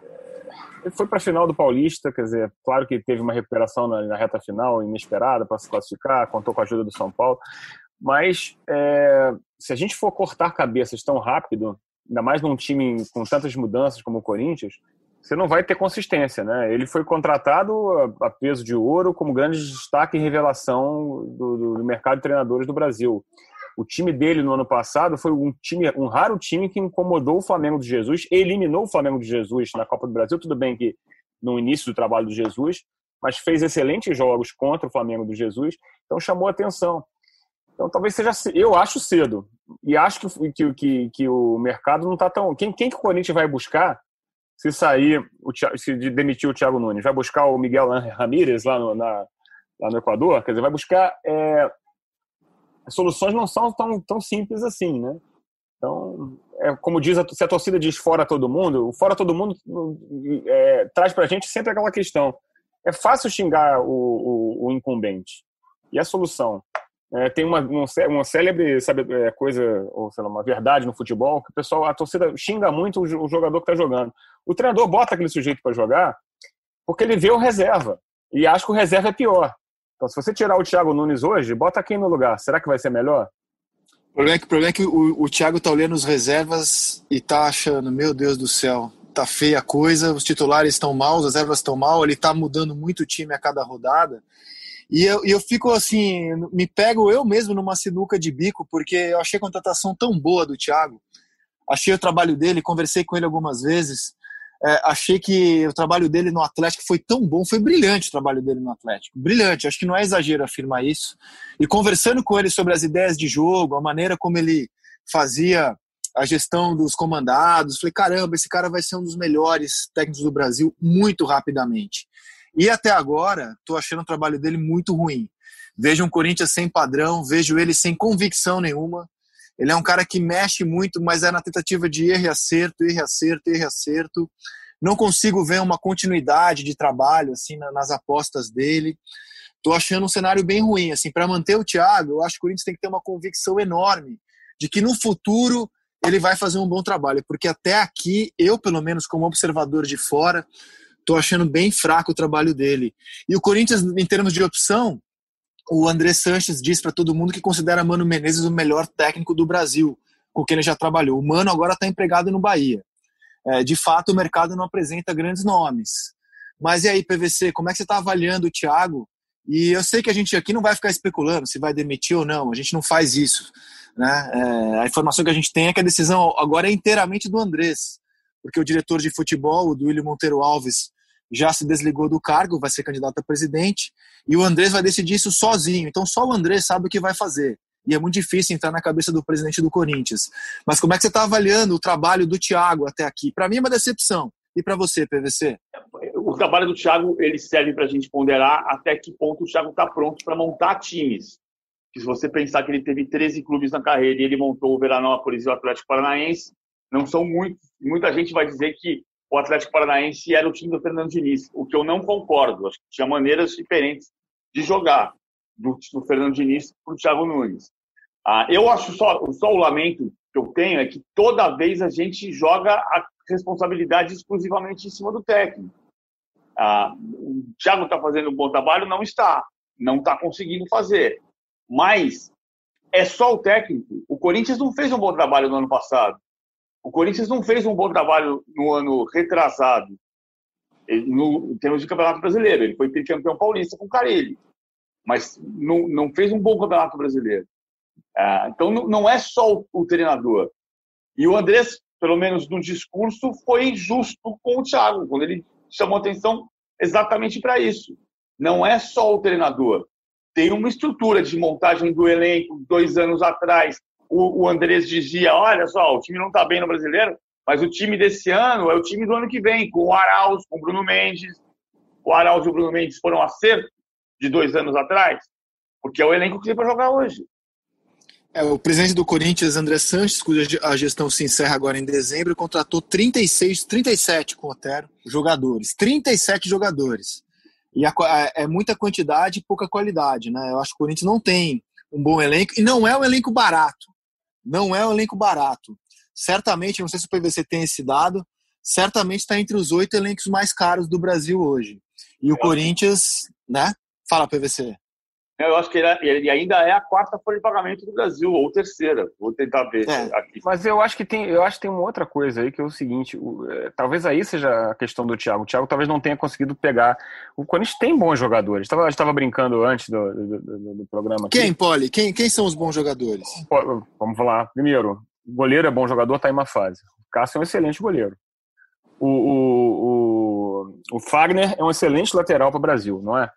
foi para a final do Paulista, quer dizer, claro que teve uma recuperação na, na reta final, inesperada, para se classificar, contou com a ajuda do São Paulo. Mas é, se a gente for cortar cabeças tão rápido, ainda mais num time com tantas mudanças como o Corinthians, você não vai ter consistência, né? Ele foi contratado a peso de ouro como grande destaque e revelação do, do, mercado de treinadores do Brasil. O time dele no ano passado foi um time, um raro time que incomodou o Flamengo de Jesus, eliminou o Flamengo de Jesus na Copa do Brasil. Tudo bem que no início do trabalho do Jesus, mas fez excelentes jogos contra o Flamengo do Jesus, então chamou atenção. Então talvez seja, eu acho cedo e acho que, que, que, que o mercado não está tão. Quem, quem que o Corinthians vai buscar? se sair, o, se demitir o Thiago Nunes, vai buscar o Miguel Ramírez lá no, na, lá no Equador, quer dizer, vai buscar. É, as soluções não são tão, tão simples assim, né? Então, é, como diz, a, se a torcida diz fora todo mundo, o fora todo mundo é, traz pra gente sempre aquela questão. É fácil xingar o, o, o incumbente. E a solução? É, tem uma, uma célebre sabe, é, coisa, ou sei lá, uma verdade no futebol, que o pessoal, a torcida xinga muito o, jogador que está jogando. O treinador bota aquele sujeito para jogar porque ele vê o reserva e acha que o reserva é pior. Então, se você tirar o Thiago Nunes hoje, bota quem no lugar? Será que vai ser melhor? O problema é que, o, problema é que o, o Thiago tá olhando os reservas e tá achando, meu Deus do céu, tá feia a coisa, os titulares estão mal, as reservas estão mal, ele tá mudando muito o time a cada rodada. E eu, eu fico assim, me pego eu mesmo numa sinuca de bico, porque eu achei a contratação tão boa do Thiago. Achei o trabalho dele, conversei com ele algumas vezes. É, achei que o trabalho dele no Atlético foi tão bom, foi brilhante o trabalho dele no Atlético. Brilhante, acho que não é exagero afirmar isso. E conversando com ele sobre as ideias de jogo, a maneira como ele fazia a gestão dos comandados, falei: caramba, esse cara vai ser um dos melhores técnicos do Brasil muito rapidamente. E até agora, estou achando o trabalho dele muito ruim. Vejo um Corinthians sem padrão, vejo ele sem convicção nenhuma. Ele é um cara que mexe muito, mas é na tentativa de erro e acerto, erro e acerto, erro e acerto. Não consigo ver uma continuidade de trabalho assim nas apostas dele. Estou achando um cenário bem ruim. Assim, para manter o Thiago, eu acho que o Corinthians tem que ter uma convicção enorme de que no futuro ele vai fazer um bom trabalho, porque até aqui eu, pelo menos como observador de fora, Tô achando bem fraco o trabalho dele. E o Corinthians, em termos de opção, o André Sanches diz para todo mundo que considera Mano Menezes o melhor técnico do Brasil, com quem ele já trabalhou. O Mano agora está empregado no Bahia. É, de fato, o mercado não apresenta grandes nomes. Mas e aí, PVC, como é que você está avaliando o Thiago? E eu sei que a gente aqui não vai ficar especulando se vai demitir ou não, a gente não faz isso. Né? É, a informação que a gente tem é que a decisão agora é inteiramente do Andrés porque o diretor de futebol, o Duílio Monteiro Alves, já se desligou do cargo, vai ser candidato a presidente, e o Andrés vai decidir isso sozinho. Então só o Andrés sabe o que vai fazer. E é muito difícil entrar na cabeça do presidente do Corinthians. Mas como é que você está avaliando o trabalho do Thiago até aqui? Para mim é uma decepção. E para você, PVC? O trabalho do Thiago ele serve para a gente ponderar até que ponto o Thiago está pronto para montar times. se você pensar que ele teve 13 clubes na carreira e ele montou o Veranópolis e o Atlético Paranaense, não são muitos. Muita gente vai dizer que o Atlético Paranaense era o time do Fernando Diniz, o que eu não concordo. Acho que tinha maneiras diferentes de jogar do, do Fernando Diniz para o Thiago Nunes. Ah, eu acho só, só o lamento que eu tenho é que toda vez a gente joga a responsabilidade exclusivamente em cima do técnico. Ah, o Thiago está fazendo um bom trabalho? Não está. Não está conseguindo fazer. Mas é só o técnico. O Corinthians não fez um bom trabalho no ano passado. O Corinthians não fez um bom trabalho no ano retrasado, no, em termos de campeonato brasileiro. Ele foi campeão paulista com o Carelli, mas não, não fez um bom campeonato brasileiro. Ah, então não é só o, o, treinador. E o Andrés, pelo menos no discurso, foi justo com o Thiago, quando ele chamou atenção exatamente para isso. Não é só o treinador. Tem uma estrutura de montagem do elenco dois anos atrás, o, o Andrés dizia: olha só, o time não está bem no brasileiro, mas o time desse ano é o time do ano que vem, com o Arauz, com o Bruno Mendes. O Arauz e o Bruno Mendes foram acerto de dois anos atrás, porque é o elenco que tem para jogar hoje. É, o presidente do Corinthians, André Sanches, cuja a gestão se encerra agora em dezembro, contratou 36, 37 com o Otero jogadores. 37 jogadores. E a, é muita quantidade e pouca qualidade, né? Eu acho que o Corinthians não tem um bom elenco e não é um elenco barato não é um elenco barato. Certamente, não sei se o PVC tem esse dado, certamente está entre os oito elencos mais caros do Brasil hoje. E o Corinthians, né? Fala, PVC. Eu acho que ele, é, ele, ainda é a quarta folha de pagamento do Brasil, ou terceira. Vou tentar ver é. aqui. Mas eu acho que tem, eu acho que tem uma outra coisa aí que é o seguinte: o, é, talvez aí seja a questão do Thiago. O Thiago talvez não tenha conseguido pegar. O Corinthians tem bons jogadores. Estava estava brincando antes do, do, do, do programa. Aqui. Quem, Poli? Quem, quem são os bons jogadores? Vamos falar. Primeiro, o goleiro é bom jogador, está em uma fase. O Cássio é um excelente goleiro. O, o, o, o Fagner é um excelente lateral para o Brasil, não é?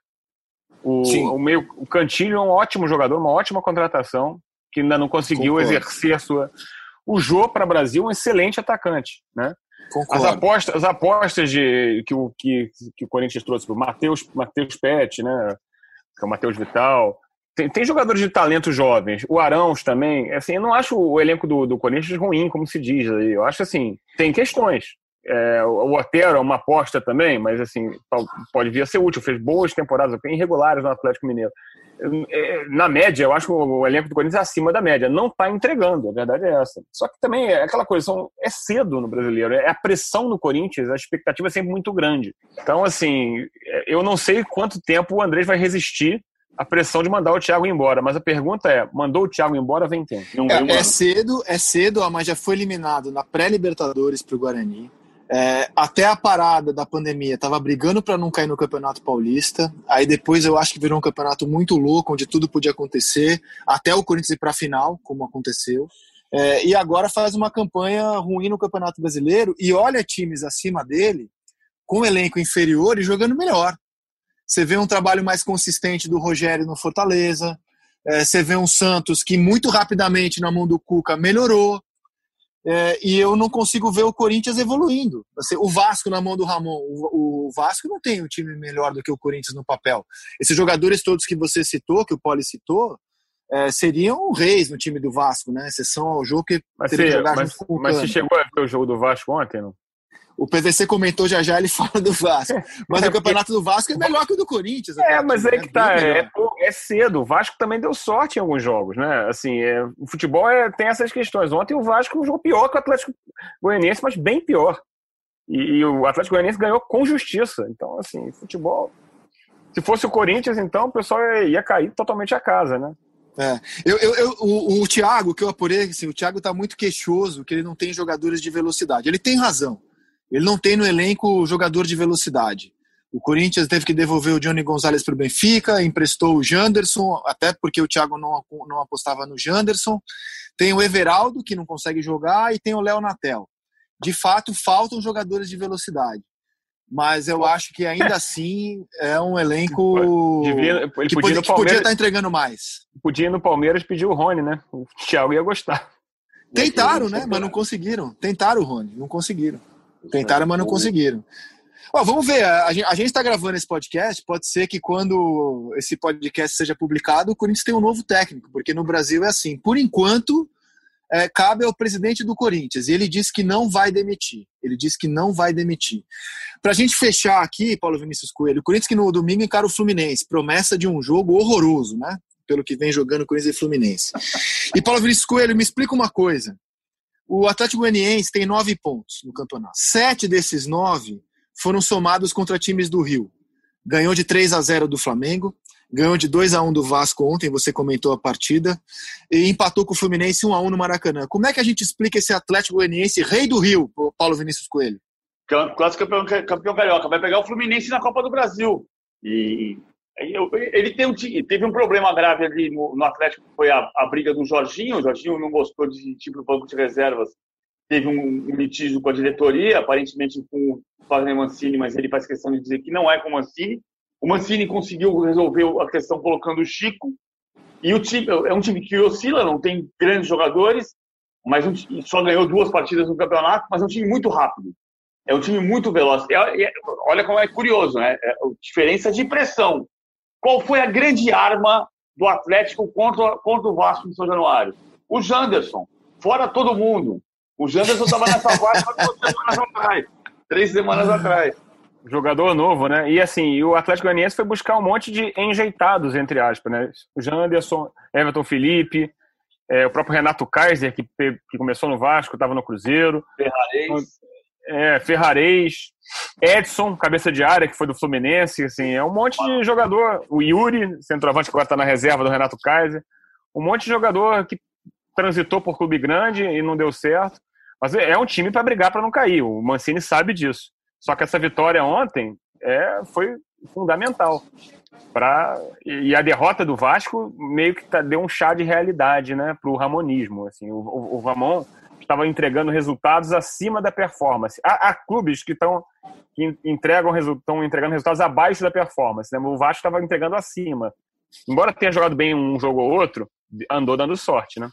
O, Sim. o, meio, o Cantilho é um ótimo jogador, uma ótima contratação, que ainda não conseguiu Concordo. exercer a sua. O Jô para o Brasil é um excelente atacante, né? As apostas, as apostas de, que, o, que, que o Corinthians trouxe para o Matheus, Pet, né? Que é o Matheus Vital. Tem, tem, jogadores de talento jovens. O Arãos também. Assim, eu não acho o elenco do, do Corinthians ruim, como se diz aí. Eu acho assim, tem questões. É, o Otero é uma aposta também, mas assim, pode vir a ser útil. Fez boas temporadas, irregulares no Atlético Mineiro. É, na média, eu acho que o elenco do Corinthians é acima da média. Não está entregando, a verdade é essa. Só que também é aquela coisa, é cedo no brasileiro. É a pressão no Corinthians, a expectativa é sempre muito grande. Então, assim, é, eu não sei quanto tempo o Andrés vai resistir a pressão de mandar o Thiago embora. Mas a pergunta é: mandou o Thiago embora, vem quem? É, é, cedo, é cedo, mas já foi eliminado na pré-Libertadores para o Guarani. É, até a parada da pandemia, estava brigando para não cair no Campeonato Paulista. Aí depois eu acho que virou um campeonato muito louco, onde tudo podia acontecer, até o Corinthians ir para a final, como aconteceu. É, e agora faz uma campanha ruim no Campeonato Brasileiro e olha times acima dele, com elenco inferior e jogando melhor. Você vê um trabalho mais consistente do Rogério no Fortaleza. É, você vê um Santos que muito rapidamente na mão do Cuca melhorou é, e eu não consigo ver o Corinthians evoluindo. Assim, o Vasco na mão do Ramon, o, o, Vasco não tem um time melhor do que o Corinthians no papel. Esses jogadores todos que você citou, que o Poli citou, é, seriam reis no time do Vasco, né? Exceção ao jogo que mas teria que jogar mas, junto com o Mas você chegou a ver o jogo do Vasco ontem, não? O PVC comentou já já, ele fala do Vasco. Mas é o campeonato do Vasco é melhor que o do Corinthians. É, mas aí é que tá, é, é, cedo. O Vasco também deu sorte em alguns jogos, né? Assim, é, o futebol é, tem essas questões. Ontem o Vasco jogou pior que o Atlético Goianiense, mas bem pior. E, e o Atlético Goianiense ganhou com justiça. Então, assim, futebol. Se fosse o Corinthians, então, o pessoal ia, ia cair totalmente a casa, né? É. Eu, eu, eu, o, o Thiago, que eu apurei, assim, o Thiago está muito queixoso que ele não tem jogadores de velocidade. Ele tem razão. Ele não tem no elenco jogador de velocidade. O Corinthians teve que devolver o Johnny Gonzalez para o Benfica, emprestou o Janderson, até porque o Thiago não, não apostava no Janderson. Tem o Everaldo, que não consegue jogar, e tem o Léo Natel. de fato faltam jogadores de velocidade. Mas eu acho que ainda assim é um elenco Devia, ele que, podia, que podia estar tá entregando mais. Podia ir no Palmeiras pedir o Rony, né? O Thiago ia gostar. Tentaram, né? Mas não conseguiram. Tentaram o Rony, não conseguiram. Tentaram, mas não conseguiram. Ó, vamos ver, a gente está gravando esse podcast. Pode ser que quando esse podcast seja publicado, o Corinthians tenha um novo técnico, porque no Brasil é assim. Por enquanto, é, cabe ao presidente do Corinthians. E ele disse que não vai demitir. Ele disse que não vai demitir. Para a gente fechar aqui, Paulo Vinícius Coelho, o Corinthians que no domingo encara o Fluminense. Promessa de um jogo horroroso, né? Pelo que vem jogando Corinthians e Fluminense. E Paulo Vinícius Coelho, me explica uma coisa. O Atlético Goianiense tem nove pontos no campeonato. Sete desses nove foram somados contra times do Rio. Ganhou de 3 a 0 do Flamengo, ganhou de 2 a 1 do Vasco ontem, você comentou a partida, e empatou com o Fluminense 1 a 1 no Maracanã. Como é que a gente explica esse Atlético Goianiense, rei do Rio, Paulo Vinícius Coelho? Quase campeão, campeão carioca, vai pegar o Fluminense na Copa do Brasil. E ele tem um, teve um problema grave ali no, no Atlético, foi a, a, briga do Jorginho. O Jorginho não gostou de ir para o banco de reservas. Teve um, um, litígio com a diretoria, aparentemente com o Wagner Mancini, mas ele faz questão de dizer que não é com o Mancini. O Mancini conseguiu resolver a questão colocando o Chico. E o time é um time que oscila, não tem grandes jogadores, mas um, só ganhou duas partidas no campeonato, mas é um time muito rápido. É um time muito veloz. É, é, olha como é curioso, né? É diferença de pressão. Qual foi a grande arma do Atlético contra, contra o Vasco em São Januário? O Janderson. Fora todo mundo. O Janderson estava nessa vaga três semanas atrás. Três semanas atrás. Jogador novo, né? E assim, o Atlético Goianiense foi buscar um monte de enjeitados, entre aspas, né? O Janderson, Everton Felipe, é, o próprio Renato Kaiser, que, que começou no Vasco, estava no Cruzeiro. Ferrarez. É, Ferrarez. Edson, cabeça de área, que foi do Fluminense. Assim, é um monte de jogador. O Yuri, centroavante, que agora está na reserva do Renato Kaiser. Um monte de jogador que transitou por clube grande e não deu certo. Mas é um time para brigar para não cair. O Mancini sabe disso. Só que essa vitória ontem é, foi fundamental. Pra, e a derrota do Vasco meio que tá, deu um chá de realidade né, para o ramonismo. Assim, o, o, o Ramon estava entregando resultados acima da performance. Há, há clubes que estão que entregam estão entregando resultados abaixo da performance. Né? O Vasco estava entregando acima. Embora tenha jogado bem um jogo ou outro, andou dando sorte, né?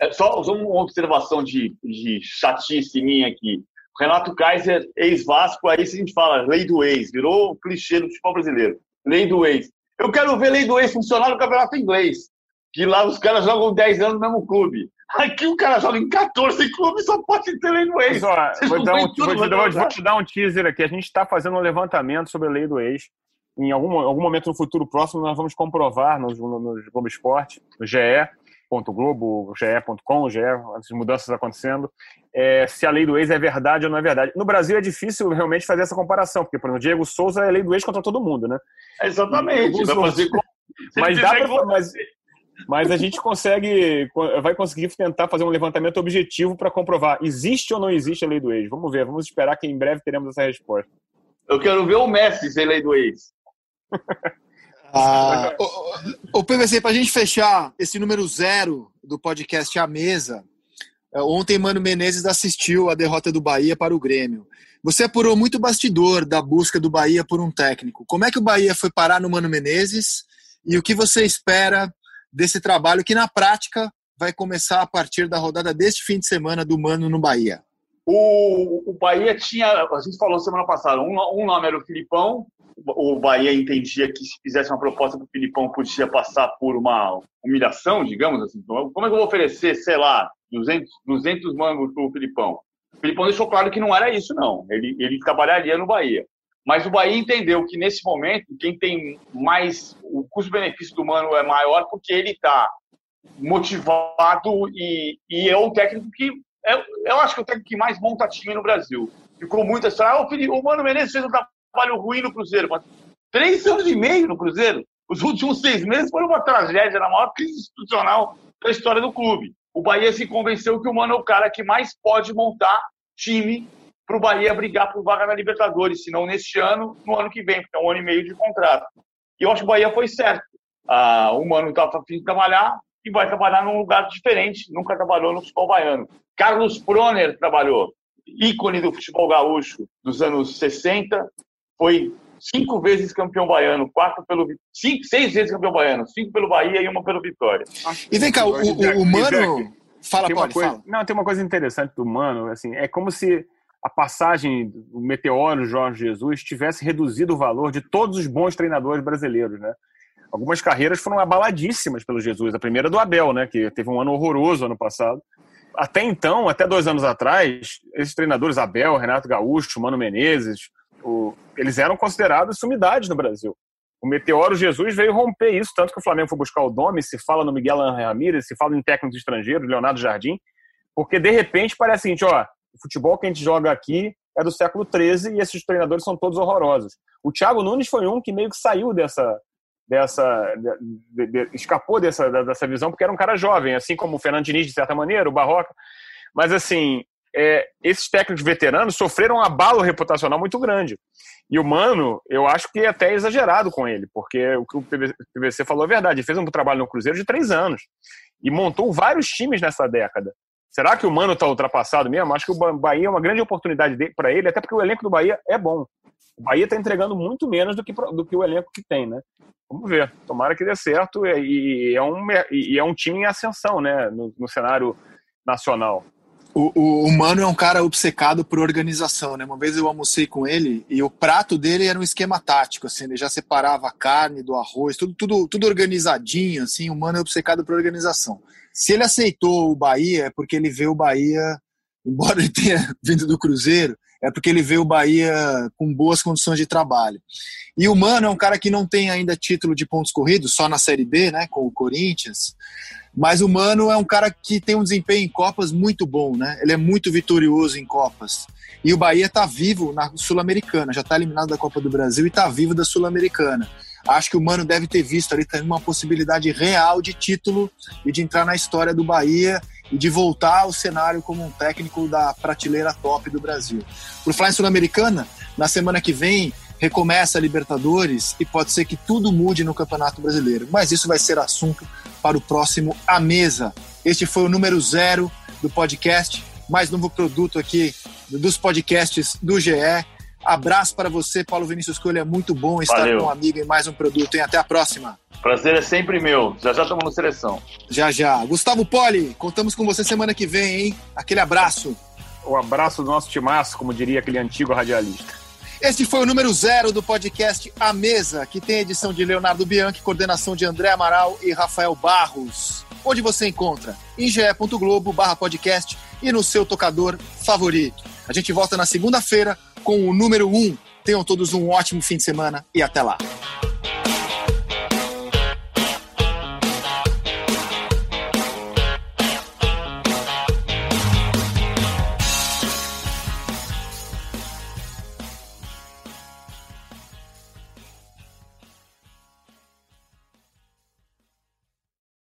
É só, uma observação de, de chatice minha aqui. Renato Kaiser, ex-Vasco, aí a gente fala lei do ex, virou clichê do futebol brasileiro. Lei do ex. Eu quero ver lei do ex funcionar no campeonato inglês, que lá os caras jogam 10 anos no mesmo clube. Aqui o cara joga em 14 clubes, só pode ter lei do ex. Ó, vou, dar um, vou, te dar, vou, te dar, um teaser aqui. A gente está fazendo um levantamento sobre a lei do ex. Em algum, algum momento no futuro próximo, nós vamos comprovar no, no, no Globo Esporte, no GE, Globo, ge.com, GE, as mudanças acontecendo, é, se a lei do ex é verdade ou não é verdade. No Brasil é difícil realmente fazer essa comparação, porque, por exemplo, Diego Souza é lei do ex contra todo mundo, né? exatamente. Vai fazer mas, dá pra, mas, mas a gente consegue, vai conseguir tentar fazer um levantamento objetivo para comprovar existe ou não existe a lei do ex. Vamos ver, vamos esperar que em breve teremos essa resposta. Eu quero ver o Messi ser lei do ex. Ah, o, o PVC, para a gente fechar esse número zero do podcast A Mesa, é, ontem Mano Menezes assistiu a derrota do Bahia para o Grêmio. Você apurou muito bastidor da busca do Bahia por um técnico. Como é que o Bahia foi parar no Mano Menezes e o que você espera desse trabalho que, na prática, vai começar a partir da rodada deste fim de semana do Mano no Bahia? O, o Bahia tinha, a gente falou semana passada, um, um nome era o Filipão, o Bahia entendia que se fizesse uma proposta para o Filipão podia passar por uma humilhação, digamos assim. Como é que eu vou oferecer, sei lá, 200, 200 mangos para o Filipão? O Filipão deixou claro que não era isso, não. Ele, ele trabalharia no Bahia. Mas o Bahia entendeu que nesse momento, quem tem mais. O custo-benefício do Mano é maior porque ele está motivado e, e é um técnico que. É, eu acho que é o técnico que mais monta time no Brasil. Ficou muito assim, ah, o, o Mano Menezes fez um trabalho ruim no Cruzeiro, mas três anos e meio no Cruzeiro. Os últimos seis meses foram uma tragédia, na maior crise institucional da história do clube. O Bahia se convenceu que o Mano é o cara que mais pode montar time para o Bahia brigar por vaga na Libertadores, se não neste ano, no ano que vem, porque é um ano e meio de contrato. E eu acho que o Bahia foi certo. Ah, o Mano está a fim de trabalhar e vai trabalhar num lugar diferente, nunca trabalhou no futebol baiano. Carlos Proner trabalhou. ícone do futebol gaúcho dos anos 60, foi cinco vezes campeão baiano, quatro pelo cinco, seis vezes campeão baiano, cinco pelo Bahia e uma pelo Vitória. E vem cá, o, o, o Mano. Fala, tem pode, coisa, fala. Não, tem uma coisa interessante do Mano, assim, é como se a passagem do meteoro Jorge Jesus tivesse reduzido o valor de todos os bons treinadores brasileiros, né? Algumas carreiras foram abaladíssimas pelo Jesus. A primeira do Abel, né? Que teve um ano horroroso ano passado. Até então, até dois anos atrás, esses treinadores, Abel, Renato Gaúcho, Mano Menezes, o, eles eram considerados sumidades no Brasil. O Meteoro Jesus veio romper isso, tanto que o Flamengo foi buscar o Domi, se fala no Miguel Ramírez, se fala em técnicos estrangeiros, Leonardo Jardim, porque de repente parece o seguinte, ó, o futebol que a gente joga aqui é do século XIII e esses treinadores são todos horrorosos. O Thiago Nunes foi um que meio que saiu dessa, dessa de, de, escapou dessa, dessa visão porque era um cara jovem, assim como o Fernando Diniz de certa maneira, o Barroca. Mas assim, é, esses técnicos veteranos sofreram um abalo reputacional muito grande. E o Mano, eu acho que é até exagerado com ele, porque o que o PVC falou é verdade. Ele fez um trabalho no Cruzeiro de três anos e montou vários times nessa década. Será que o Mano está ultrapassado mesmo? Acho que o Bahia é uma grande oportunidade para ele, até porque o elenco do Bahia é bom. O Bahia está entregando muito menos do que, do que o elenco que tem, né? Vamos ver. Tomara que dê certo. E, é, um, e é um time em ascensão, né? No, no cenário nacional. O, o, o, Mano é um cara obcecado por organização, né? Uma vez eu almocei com ele e o prato dele era um esquema tático, assim, ele já separava a carne do arroz, tudo, tudo, tudo organizadinho, assim, o Mano é obcecado por organização. Se ele aceitou o Bahia é porque ele vê o Bahia, embora ele tenha vindo do Cruzeiro, é porque ele vê o Bahia com boas condições de trabalho. E o Mano é um cara que não tem ainda título de pontos corridos, só na Série B, né, com o Corinthians, mas o Mano é um cara que tem um desempenho em Copas muito bom, né? Ele é muito vitorioso em Copas. E o Bahia está vivo na Sul-Americana, já está eliminado da Copa do Brasil e está vivo da Sul-Americana. Acho que o Mano deve ter visto ali também uma possibilidade real de título e de entrar na história do Bahia e de voltar ao cenário como um técnico da prateleira top do Brasil. Por em Sul-Americana, na semana que vem recomeça a Libertadores e pode ser que tudo mude no Campeonato Brasileiro. Mas isso vai ser assunto para o próximo A Mesa. Este foi o número zero do podcast, mais novo produto aqui dos podcasts do GE. Abraço para você, Paulo Vinícius Coelho. É muito bom estar Valeu. com um amigo em mais um produto. E até a próxima. Prazer é sempre meu. Já já estamos no seleção. Já já. Gustavo Poli, contamos com você semana que vem, hein? Aquele abraço. O abraço do nosso timaço, como diria aquele antigo radialista. Este foi o número zero do podcast A Mesa, que tem edição de Leonardo Bianchi, coordenação de André Amaral e Rafael Barros. Onde você encontra? Em ge.globo barra podcast e no seu tocador favorito. A gente volta na segunda-feira com o número um. Tenham todos um ótimo fim de semana e até lá.